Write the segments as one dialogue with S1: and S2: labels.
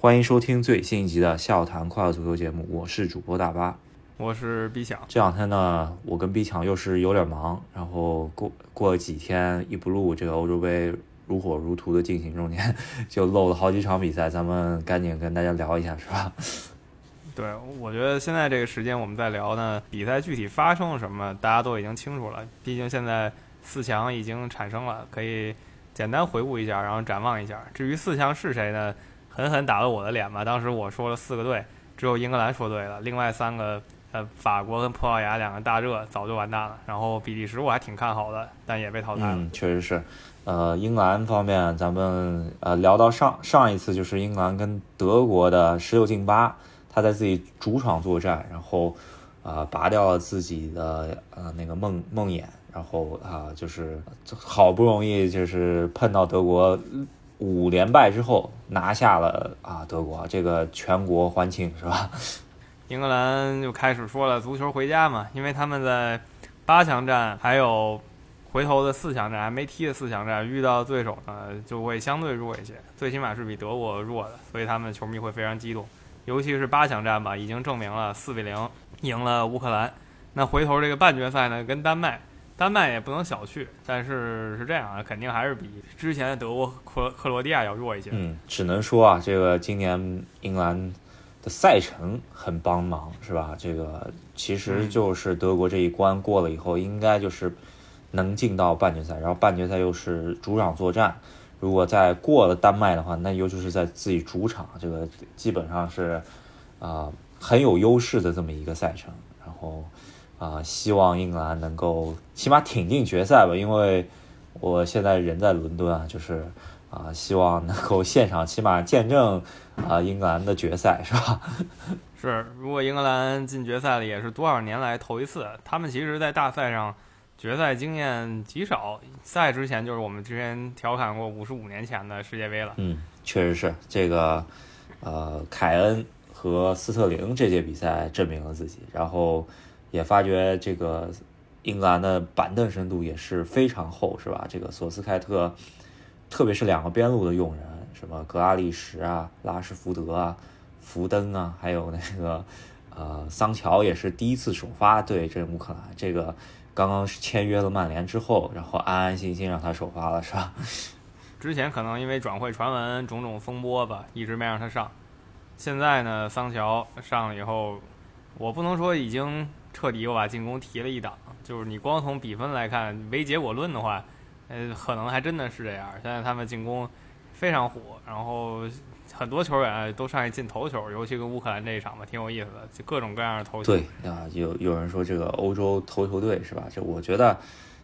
S1: 欢迎收听最新一集的笑谈快乐足球节目，我是主播大巴。
S2: 我是 B 强，
S1: 这两天呢，我跟 B 强又是有点忙，然后过过了几天一不录，这个欧洲杯如火如荼的进行中间，就漏了好几场比赛，咱们赶紧跟大家聊一下，是吧？
S2: 对，我觉得现在这个时间我们在聊呢，比赛具体发生了什么，大家都已经清楚了。毕竟现在四强已经产生了，可以简单回顾一下，然后展望一下。至于四强是谁呢？狠狠打了我的脸吧！当时我说了四个队，只有英格兰说对了，另外三个，呃，法国跟葡萄牙两个大热早就完蛋了。然后比利时我还挺看好的，但也被淘汰了。
S1: 嗯，确实是。呃，英格兰方面，咱们呃聊到上上一次就是英格兰跟德国的十六进八，他在自己主场作战，然后啊拔掉了自己的呃那个梦梦魇，然后啊就是好不容易就是碰到德国。五连败之后拿下了啊，德国这个全国欢庆是吧？
S2: 英格兰就开始说了，足球回家嘛，因为他们在八强战还有回头的四强战还没踢的四强战遇到对手呢，就会相对弱一些，最起码是比德国弱的，所以他们球迷会非常激动，尤其是八强战吧，已经证明了四比零赢了乌克兰，那回头这个半决赛呢，跟丹麦。丹麦也不能小觑，但是是这样啊，肯定还是比之前的德国克克罗地亚要弱一些。
S1: 嗯，只能说啊，这个今年英格兰的赛程很帮忙，是吧？这个其实就是德国这一关过了以后，应该就是能进到半决赛，然后半决赛又是主场作战。如果再过了丹麦的话，那尤其是在自己主场，这个基本上是啊很有优势的这么一个赛程，然后。啊，希望英格兰能够起码挺进决赛吧，因为我现在人在伦敦啊，就是啊，希望能够现场起码见证啊英格兰的决赛，是吧？
S2: 是，如果英格兰进决赛了，也是多少年来头一次。他们其实，在大赛上决赛经验极少，赛之前就是我们之前调侃过五十五年前的世界杯了。
S1: 嗯，确实是这个，呃，凯恩和斯特林这届比赛证明了自己，然后。也发觉这个英格兰的板凳深度也是非常厚，是吧？这个索斯盖特，特别是两个边路的用人，什么格拉利什啊、拉什福德啊、福登啊，还有那个呃桑乔也是第一次首发对阵乌克兰。这个刚刚签约了曼联之后，然后安安心心让他首发了，是吧？
S2: 之前可能因为转会传闻种种风波吧，一直没让他上。现在呢，桑乔上了以后，我不能说已经。彻底又把进攻提了一档，就是你光从比分来看，唯结果论的话，呃，可能还真的是这样。现在他们进攻非常火，然后很多球员都上去进头球，尤其跟乌克兰这一场吧，挺有意思的，就各种各样的头球。
S1: 对啊，有有人说这个欧洲头球队是吧？这我觉得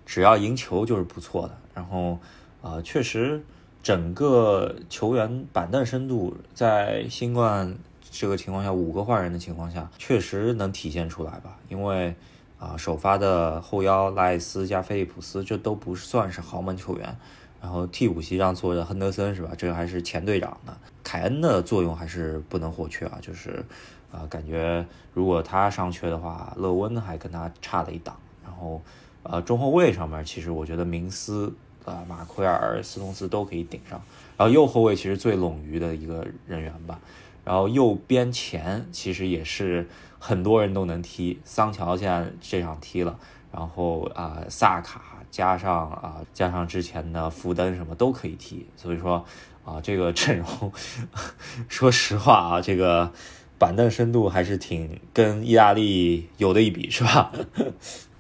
S1: 只要赢球就是不错的。然后啊，确实整个球员板凳深度在新冠。这个情况下，五个换人的情况下，确实能体现出来吧？因为啊，首发的后腰赖斯加菲利普斯，这都不算是豪门球员。然后替补席上坐着亨德森，是吧？这个还是前队长呢。凯恩的作用还是不能或缺啊。就是啊，感觉如果他上缺的话，勒温还跟他差了一档。然后呃，中后卫上面，其实我觉得明斯啊、马奎尔、斯通斯都可以顶上。然后右后卫其实最冗余的一个人员吧。然后右边前其实也是很多人都能踢，桑乔现在这场踢了，然后啊萨卡加上啊加上之前的福登什么都可以踢，所以说啊这个阵容，说实话啊这个板凳深度还是挺跟意大利有的一比，是吧？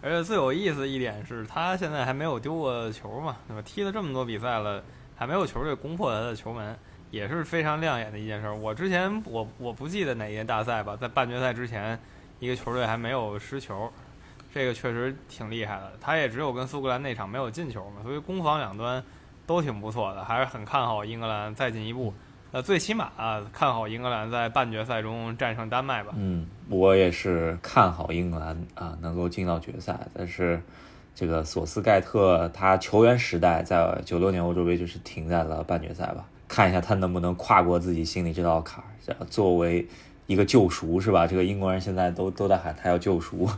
S2: 而且最有意思一点是他现在还没有丢过球嘛，对吧？踢了这么多比赛了，还没有球队攻破他的球门。也是非常亮眼的一件事。我之前我我不记得哪届大赛吧，在半决赛之前，一个球队还没有失球，这个确实挺厉害的。他也只有跟苏格兰那场没有进球嘛，所以攻防两端都挺不错的，还是很看好英格兰再进一步。那最起码啊，看好英格兰在半决赛中战胜丹麦吧。
S1: 嗯，我也是看好英格兰啊能够进到决赛，但是这个索斯盖特他球员时代在九六年欧洲杯就是停在了半决赛吧。看一下他能不能跨过自己心里这道坎儿，作为一个救赎是吧？这个英国人现在都都在喊他要救赎。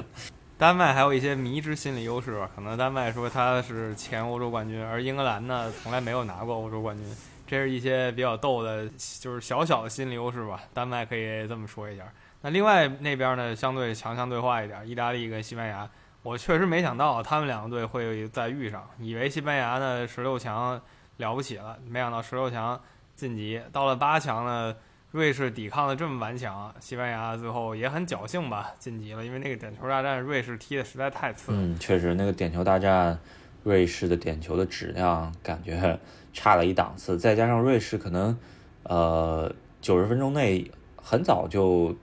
S2: 丹麦还有一些迷之心理优势吧，可能丹麦说他是前欧洲冠军，而英格兰呢从来没有拿过欧洲冠军，这是一些比较逗的，就是小小的心理优势吧。丹麦可以这么说一下。那另外那边呢，相对强强对话一点，意大利跟西班牙，我确实没想到他们两个队会再遇上，以为西班牙呢十六强了不起了，没想到十六强晋级，到了八强呢，瑞士抵抗的这么顽强，西班牙最后也很侥幸吧晋级了，因为那个点球大战瑞士踢的实在太次。
S1: 嗯，确实那个点球大战，瑞士的点球的质量感觉。差了一档次，再加上瑞士可能，呃，九十分钟内很早就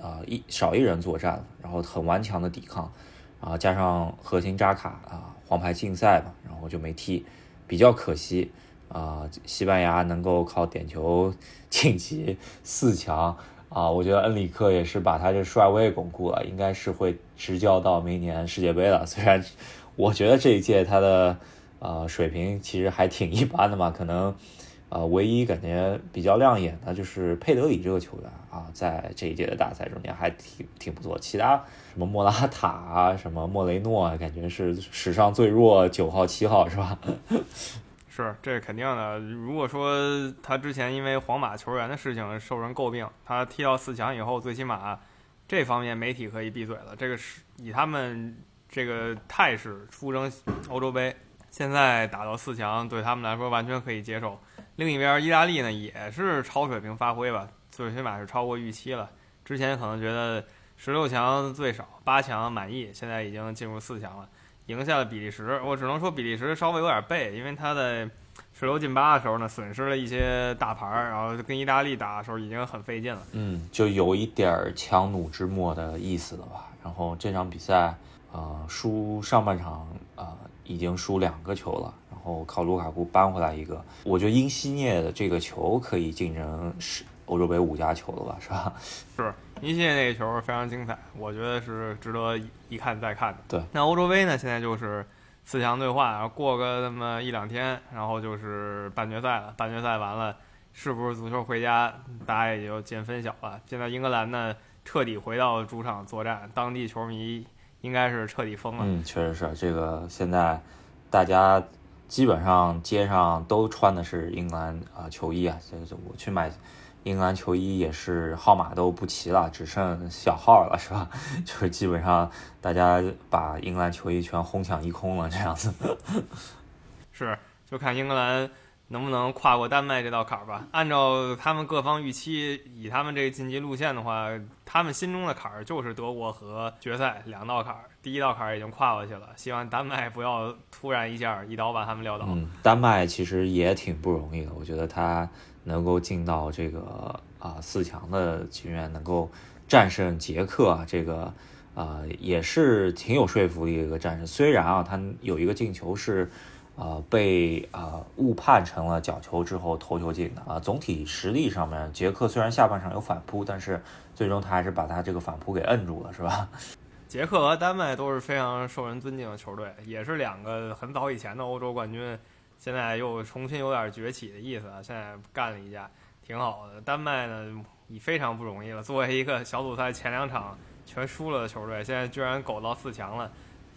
S1: 啊一少一人作战了，然后很顽强的抵抗，啊加上核心扎卡啊黄牌禁赛嘛，然后就没踢，比较可惜啊。西班牙能够靠点球晋级四强啊，我觉得恩里克也是把他这帅位巩固了，应该是会执教到明年世界杯了。虽然我觉得这一届他的。啊，水平其实还挺一般的嘛，可能，呃，唯一感觉比较亮眼的就是佩德里这个球员啊，在这一届的大赛中间还挺挺不错。其他什么莫拉塔啊，什么莫雷诺啊，感觉是史上最弱九号七号是吧？
S2: 是，这是肯定的。如果说他之前因为皇马球员的事情受人诟病，他踢到四强以后，最起码这方面媒体可以闭嘴了。这个是以他们这个态势出征欧洲杯。现在打到四强，对他们来说完全可以接受。另一边，意大利呢也是超水平发挥吧，最起码是超过预期了。之前可能觉得十六强最少，八强满意，现在已经进入四强了，赢下了比利时。我只能说比利时稍微有点背，因为他在十六进八的时候呢，损失了一些大牌，然后跟意大利打的时候已经很费劲了。
S1: 嗯，就有一点强弩之末的意思了吧。然后这场比赛，呃，输上半场，已经输两个球了，然后靠卢卡库扳回来一个。我觉得因西涅的这个球可以竞争是欧洲杯五佳球了吧，是吧？
S2: 是因西涅那个球非常精彩，我觉得是值得一看再看的。
S1: 对，
S2: 那欧洲杯呢？现在就是四强对话，然后过个那么一两天，然后就是半决赛了。半决赛完了，是不是足球回家？大家也就见分晓了。现在英格兰呢，彻底回到主场作战，当地球迷。应该是彻底疯了。
S1: 嗯，确实是这个。现在大家基本上街上都穿的是英格兰啊球衣啊。这个我去买英格兰球衣也是号码都不齐了，只剩小号了，是吧？就是基本上大家把英格兰球衣全哄抢一空了，这样子。
S2: 是，就看英格兰。能不能跨过丹麦这道坎儿吧？按照他们各方预期，以他们这个晋级路线的话，他们心中的坎儿就是德国和决赛两道坎儿。第一道坎儿已经跨过去了，希望丹麦不要突然一下一刀把他们撂倒。
S1: 嗯，丹麦其实也挺不容易的，我觉得他能够进到这个啊四强的局面，能够战胜捷克，这个啊也是挺有说服力的一个战胜。虽然啊，他有一个进球是。呃，被啊误判成了角球之后头球进的啊。总体实力上面，捷克虽然下半场有反扑，但是最终他还是把他这个反扑给摁住了，是吧？
S2: 捷克和丹麦都是非常受人尊敬的球队，也是两个很早以前的欧洲冠军，现在又重新有点崛起的意思，现在干了一架，挺好的。丹麦呢，已非常不容易了，作为一个小组赛前两场全输了的球队，现在居然苟到四强了。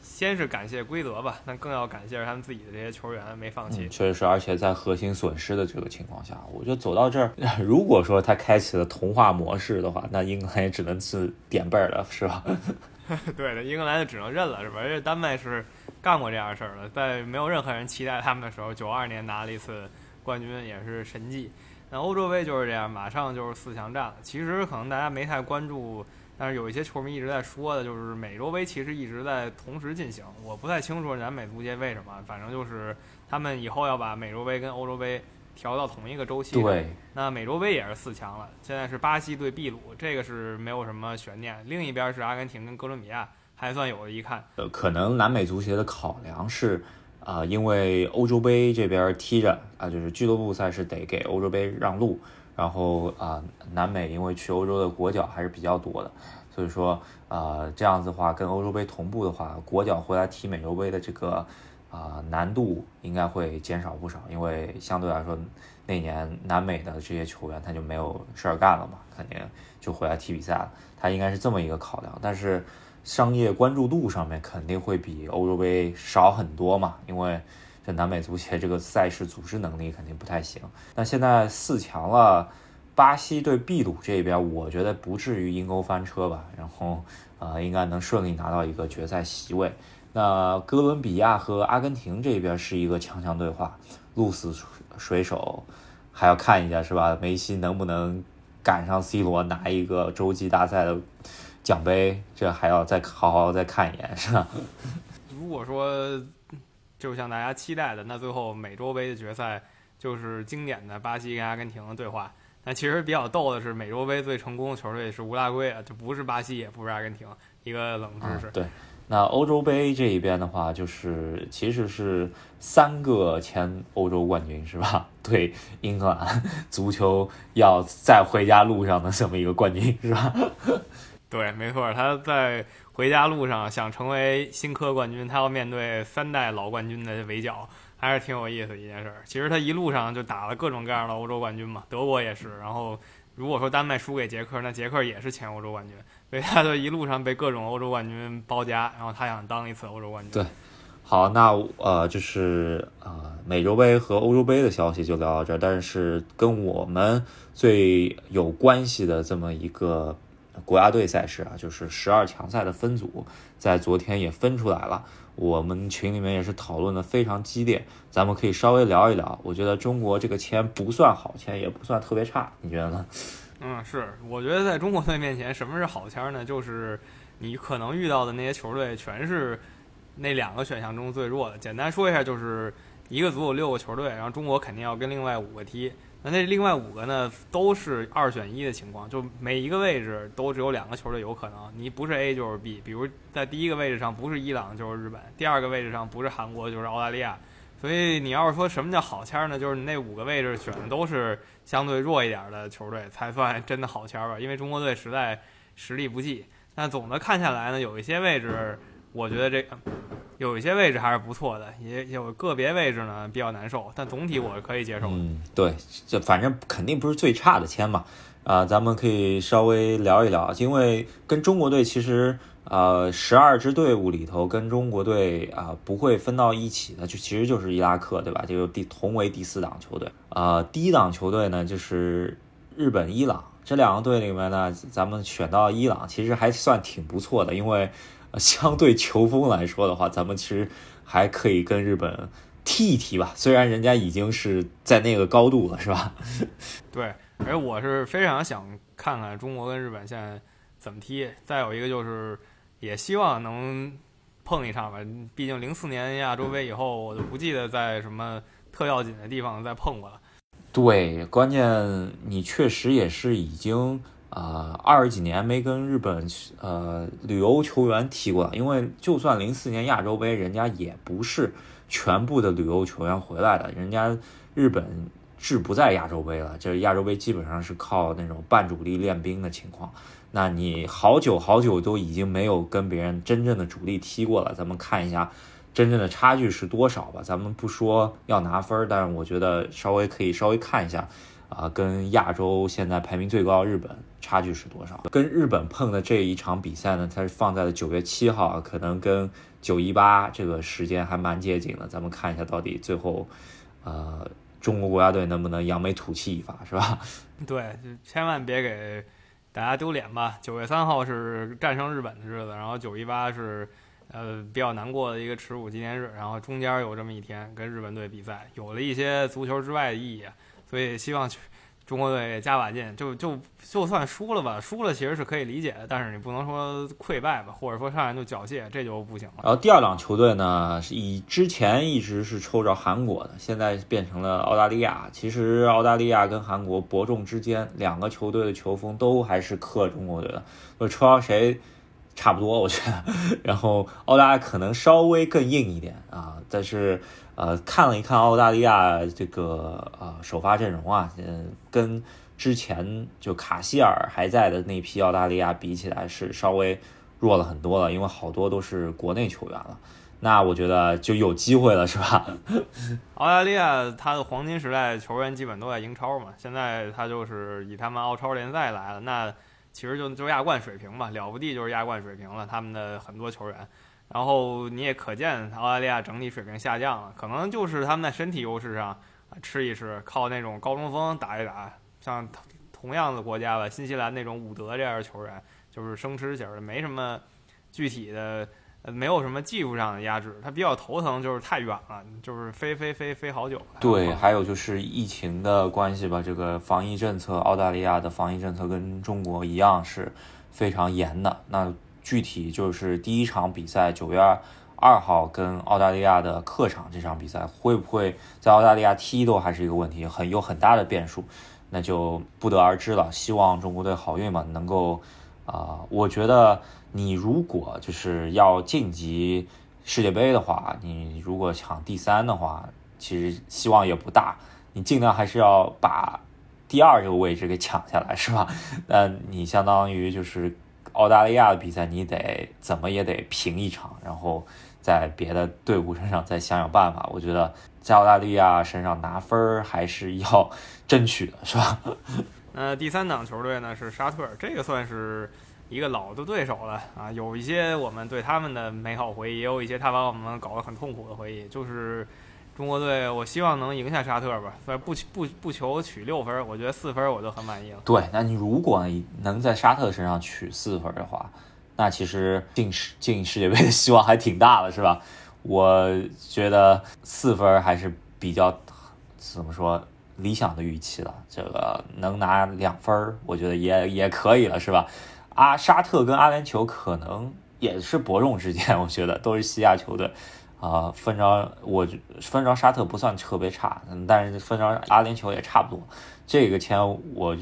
S2: 先是感谢规则吧，那更要感谢他们自己的这些球员没放弃。
S1: 确实是，而且在核心损失的这个情况下，我觉得走到这儿，如果说他开启了童话模式的话，那英格兰也只能是点背儿了，是吧？
S2: 对的，英格兰就只能认了，是吧？而且丹麦是干过这样的事儿了，在没有任何人期待他们的时候，九二年拿了一次冠军，也是神迹。那欧洲杯就是这样，马上就是四强战了。其实可能大家没太关注。但是有一些球迷一直在说的，就是美洲杯其实一直在同时进行。我不太清楚南美足协为什么，反正就是他们以后要把美洲杯跟欧洲杯调到同一个周期。
S1: 对。
S2: 那美洲杯也是四强了，现在是巴西对秘鲁，这个是没有什么悬念。另一边是阿根廷跟哥伦比亚，还算有的一看。
S1: 呃，可能南美足协的考量是，啊，因为欧洲杯这边踢着啊，就是俱乐部赛事得给欧洲杯让路。然后啊，南美因为去欧洲的国脚还是比较多的，所以说啊，这样子的话跟欧洲杯同步的话，国脚回来踢美洲杯的这个啊难度应该会减少不少，因为相对来说那年南美的这些球员他就没有事儿干了嘛，肯定就回来踢比赛了，他应该是这么一个考量。但是商业关注度上面肯定会比欧洲杯少很多嘛，因为这南美足协这个赛事组织能力肯定不太行。那现在四强了，巴西对秘鲁这边，我觉得不至于阴沟翻车吧，然后呃，应该能顺利拿到一个决赛席位。那哥伦比亚和阿根廷这边是一个强强对话，鹿死水手，还要看一下是吧？梅西能不能赶上 C 罗拿一个洲际大赛的奖杯？这还要再好好再看一眼，是吧？
S2: 如果说就像大家期待的，那最后美洲杯的决赛就是经典的巴西跟阿根廷的对话。那其实比较逗的是，美洲杯最成功的球队是乌拉圭啊，就不是巴西，也不是阿根廷，一个冷知识。
S1: 对。那欧洲杯这一边的话，就是其实是三个前欧洲冠军是吧？对，英格兰 足球要在回家路上的这么一个冠军是吧？
S2: 对，没错，他在回家路上想成为新科冠军，他要面对三代老冠军的围剿，还是挺有意思一件事儿。其实他一路上就打了各种各样的欧洲冠军嘛，德国也是。然后如果说丹麦输给捷克，那捷克也是前欧洲冠军。所以他就一路上被各种欧洲冠军包夹，然后他想当一次欧洲冠军。
S1: 对，好，那呃就是呃美洲杯和欧洲杯的消息就聊到这儿，但是跟我们最有关系的这么一个国家队赛事啊，就是十二强赛的分组，在昨天也分出来了。我们群里面也是讨论的非常激烈，咱们可以稍微聊一聊。我觉得中国这个签不算好签，也不算特别差，你觉得呢？
S2: 嗯，是，我觉得在中国队面前，什么是好签呢？就是你可能遇到的那些球队，全是那两个选项中最弱的。简单说一下，就是一个组有六个球队，然后中国肯定要跟另外五个踢。那那另外五个呢，都是二选一的情况，就每一个位置都只有两个球队有可能，你不是 A 就是 B。比如在第一个位置上不是伊朗就是日本，第二个位置上不是韩国就是澳大利亚。所以你要是说什么叫好签呢？就是那五个位置选的都是相对弱一点的球队，才算真的好签吧。因为中国队实在实力不济。但总的看下来呢，有一些位置，我觉得这个有一些位置还是不错的，也有个别位置呢比较难受。但总体我可以接受。
S1: 嗯，对，这反正肯定不是最差的签嘛。啊，咱们可以稍微聊一聊，因为跟中国队其实。呃，十二支队伍里头，跟中国队啊不会分到一起的，就其实就是伊拉克，对吧？就第同为第四档球队。啊，第一档球队呢就是日本、伊朗这两个队里面呢，咱们选到伊朗，其实还算挺不错的，因为相对球风来说的话，咱们其实还可以跟日本踢一踢吧。虽然人家已经是在那个高度了，是吧？
S2: 对，而我是非常想看看中国跟日本现在怎么踢。再有一个就是。也希望能碰一场吧，毕竟零四年亚洲杯以后，我就不记得在什么特要紧的地方再碰过了。
S1: 对，关键你确实也是已经啊二十几年没跟日本呃旅游球员踢过了，因为就算零四年亚洲杯，人家也不是全部的旅游球员回来的，人家日本志不在亚洲杯了，就是亚洲杯基本上是靠那种半主力练兵的情况。那你好久好久都已经没有跟别人真正的主力踢过了，咱们看一下真正的差距是多少吧。咱们不说要拿分，但是我觉得稍微可以稍微看一下啊，跟亚洲现在排名最高日本差距是多少？跟日本碰的这一场比赛呢，它是放在了九月七号，可能跟九一八这个时间还蛮接近的。咱们看一下到底最后，呃，中国国家队能不能扬眉吐气一发，是吧？
S2: 对，千万别给。大家丢脸吧！九月三号是战胜日本的日子，然后九一八是，呃，比较难过的一个耻辱纪念日，然后中间有这么一天跟日本队比赛，有了一些足球之外的意义，所以希望。中国队加把劲，就就就算输了吧，输了其实是可以理解的，但是你不能说溃败吧，或者说上来就缴械，这就不行了。
S1: 然后第二档球队呢，是以之前一直是抽着韩国的，现在变成了澳大利亚。其实澳大利亚跟韩国伯仲之间，两个球队的球风都还是克中国队的，就抽到谁差不多，我觉得。然后澳大利亚可能稍微更硬一点啊，但是。呃，看了一看澳大利亚这个呃首发阵容啊，嗯，跟之前就卡希尔还在的那批澳大利亚比起来是稍微弱了很多了，因为好多都是国内球员了。那我觉得就有机会了，是吧？
S2: 澳大利亚他的黄金时代球员基本都在英超嘛，现在他就是以他们澳超联赛来了，那其实就就亚冠水平吧，了不地就是亚冠水平了，他们的很多球员。然后你也可见澳大利亚整体水平下降了，可能就是他们在身体优势上啊吃一吃，靠那种高中锋打一打，像同样的国家吧，新西兰那种伍德这样的球员，就是生吃型的，没什么具体的。没有什么技术上的压制，他比较头疼就是太远了，就是飞飞飞飞好久。
S1: 对，还有就是疫情的关系吧，这个防疫政策，澳大利亚的防疫政策跟中国一样是非常严的。那具体就是第一场比赛九月二号跟澳大利亚的客场这场比赛会不会在澳大利亚踢都还是一个问题，很有很大的变数，那就不得而知了。希望中国队好运吧，能够啊，我觉得。你如果就是要晋级世界杯的话，你如果抢第三的话，其实希望也不大。你尽量还是要把第二这个位置给抢下来，是吧？那你相当于就是澳大利亚的比赛，你得怎么也得平一场，然后在别的队伍身上再想想办法。我觉得在澳大利亚身上拿分还是要争取的，是吧？
S2: 那 第三档球队呢是沙特，这个算是。一个老的对手了啊，有一些我们对他们的美好回忆，也有一些他把我们搞得很痛苦的回忆。就是中国队，我希望能赢下沙特吧，不不不求取六分，我觉得四分我就很满意了。
S1: 对，那你如果能在沙特身上取四分的话，那其实进世进世界杯的希望还挺大的，是吧？我觉得四分还是比较怎么说理想的预期了。这个能拿两分，我觉得也也可以了，是吧？阿沙特跟阿联酋可能也是伯仲之间，我觉得都是西亚球队，啊，分着我分着沙特不算特别差，但是分着阿联酋也差不多。这个签我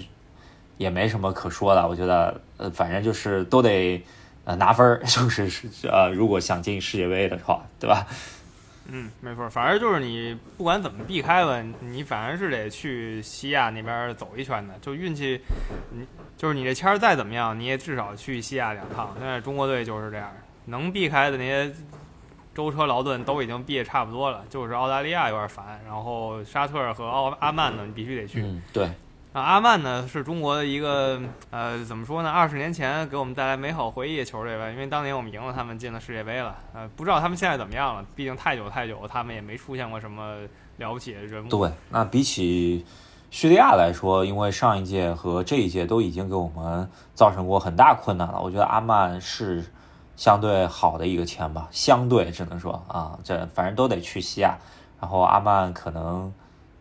S1: 也没什么可说的，我觉得呃，反正就是都得呃拿分儿，就是呃，如果想进世界杯的话，对吧？
S2: 嗯，没错，反正就是你不管怎么避开吧，你反正是得去西亚那边走一圈的，就运气，你就是你这签儿再怎么样，你也至少去西亚两趟。现在中国队就是这样，能避开的那些舟车劳顿都已经避得差不多了，就是澳大利亚有点烦，然后沙特和奥阿曼呢，你必须得去。
S1: 对。
S2: 啊，阿曼呢是中国的一个呃，怎么说呢？二十年前给我们带来美好回忆的球队吧，因为当年我们赢了他们，进了世界杯了。呃，不知道他们现在怎么样了，毕竟太久太久，他们也没出现过什么了不起的人物。
S1: 对，那比起叙利亚来说，因为上一届和这一届都已经给我们造成过很大困难了，我觉得阿曼是相对好的一个签吧，相对只能说啊，这反正都得去西亚，然后阿曼可能。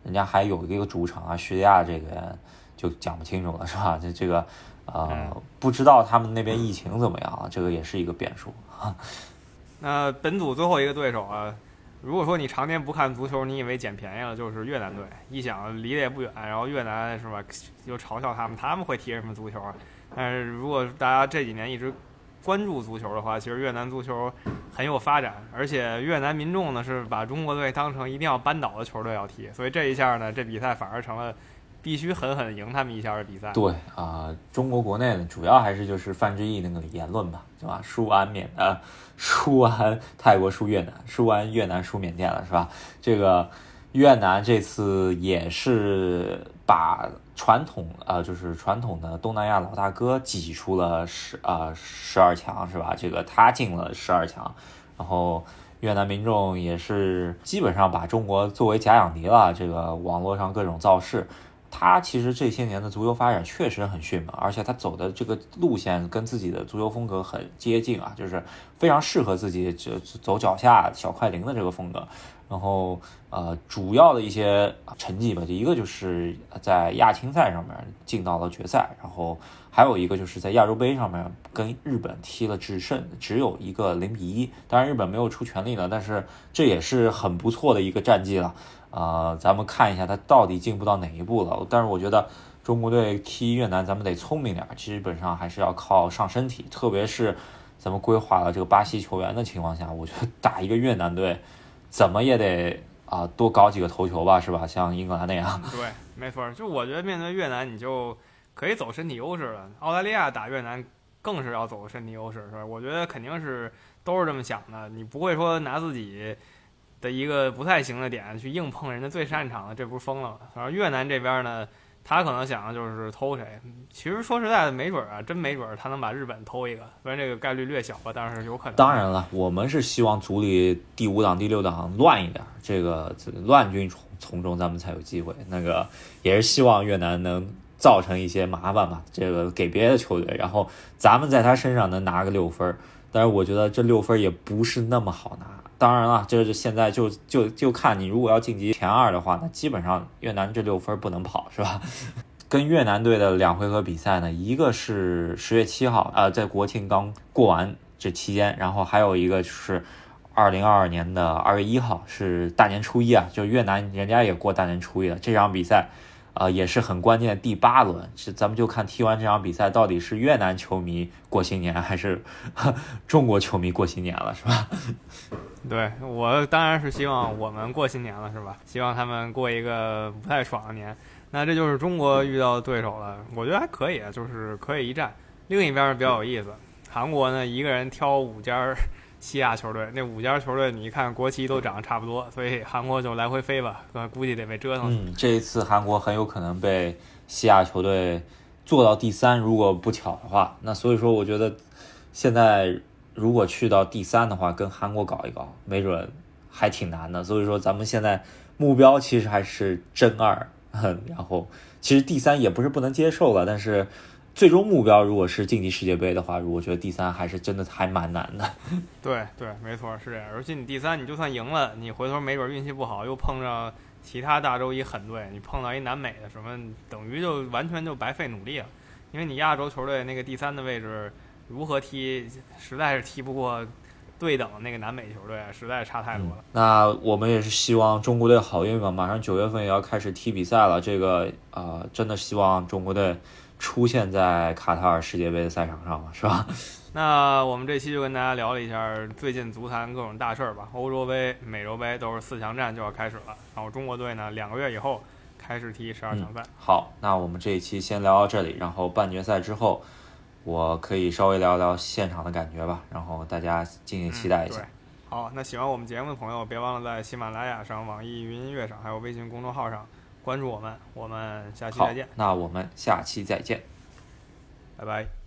S1: 人家还有一个主场啊，叙利亚这个就讲不清楚了，是吧？这这个呃，不知道他们那边疫情怎么样，这个也是一个变数。
S2: 那本组最后一个对手啊，如果说你常年不看足球，你以为捡便宜了，就是越南队。一想离得也不远，然后越南是吧，又嘲笑他们，他们会踢什么足球啊？但是如果大家这几年一直关注足球的话，其实越南足球很有发展，而且越南民众呢是把中国队当成一定要扳倒的球队要踢，所以这一下呢，这比赛反而成了必须狠狠赢他们一下的比赛。
S1: 对啊，中国国内呢，主要还是就是范志毅那个言论吧，对吧？输完缅呃，输完泰国输越南，输完越南输缅甸了，是吧？这个越南这次也是把。传统呃，就是传统的东南亚老大哥挤出了十呃十二强是吧？这个他进了十二强，然后越南民众也是基本上把中国作为假想敌了。这个网络上各种造势，他其实这些年的足球发展确实很迅猛，而且他走的这个路线跟自己的足球风格很接近啊，就是非常适合自己就走脚下小快灵的这个风格。然后，呃，主要的一些成绩吧，就一个就是在亚青赛上面进到了决赛，然后还有一个就是在亚洲杯上面跟日本踢了只胜，只有一个零比一。当然日本没有出全力了，但是这也是很不错的一个战绩了。呃，咱们看一下他到底进步到哪一步了。但是我觉得中国队踢越南，咱们得聪明点，基本上还是要靠上身体，特别是咱们规划了这个巴西球员的情况下，我觉得打一个越南队。怎么也得啊多搞几个头球吧，是吧？像英格兰那样。
S2: 对，没错。就我觉得面对越南，你就可以走身体优势了。澳大利亚打越南更是要走身体优势，是吧？我觉得肯定是都是这么想的。你不会说拿自己的一个不太行的点去硬碰人家最擅长的，这不是疯了吗？反正越南这边呢，他可能想的就是偷谁。其实说实在的，没准啊，真没准他能把日本偷一个，虽然这个概率略小吧，但是有可能。
S1: 当然了，我们是希望组里第五档、第六档乱一点，这个乱军从从中，咱们才有机会。那个也是希望越南能造成一些麻烦吧，这个给别的球队，然后咱们在他身上能拿个六分。但是我觉得这六分也不是那么好拿。当然了，这是现在就就就看你如果要晋级前二的话，那基本上越南这六分不能跑，是吧？跟越南队的两回合比赛呢，一个是十月七号，呃，在国庆刚过完这期间，然后还有一个就是二零二二年的二月一号，是大年初一啊，就越南人家也过大年初一了。这场比赛，呃，也是很关键的第八轮，是咱们就看踢完这场比赛到底是越南球迷过新年还是中国球迷过新年了，是吧？
S2: 对我当然是希望我们过新年了，是吧？希望他们过一个不太爽的年。那这就是中国遇到的对手了，我觉得还可以，就是可以一战。另一边比较有意思，韩国呢一个人挑五家西亚球队，那五家球队你一看国旗都长得差不多，所以韩国就来回飞吧，估计得被折腾。
S1: 这一次韩国很有可能被西亚球队做到第三，如果不巧的话。那所以说，我觉得现在如果去到第三的话，跟韩国搞一搞，没准还挺难的。所以说，咱们现在目标其实还是争二。然后，其实第三也不是不能接受了，但是最终目标如果是晋级世界杯的话，我觉得第三还是真的还蛮难的。
S2: 对对，没错是这样。而且你第三，你就算赢了，你回头没准运气不好，又碰上其他大洲一狠队，你碰到一南美的什么，等于就完全就白费努力了。因为你亚洲球队那个第三的位置如何踢，实在是踢不过。对等那个南美球队实在是差太多了。
S1: 那我们也是希望中国队好运吧。马上九月份也要开始踢比赛了，这个啊，真的希望中国队出现在卡塔尔世界杯的赛场上了，是吧？
S2: 那我们这期就跟大家聊了一下最近足坛各种大事儿吧。欧洲杯、美洲杯都是四强战就要开始了，然后中国队呢，两个月以后开始踢十二强赛。
S1: 好，那我们这一期先聊到这里，然后半决赛之后。我可以稍微聊聊现场的感觉吧，然后大家敬请期待一下。
S2: 好，那喜欢我们节目的朋友，别忘了在喜马拉雅上、网易云音乐上，还有微信公众号上关注我们。我们下期再见。
S1: 那我们下期再见，
S2: 拜拜。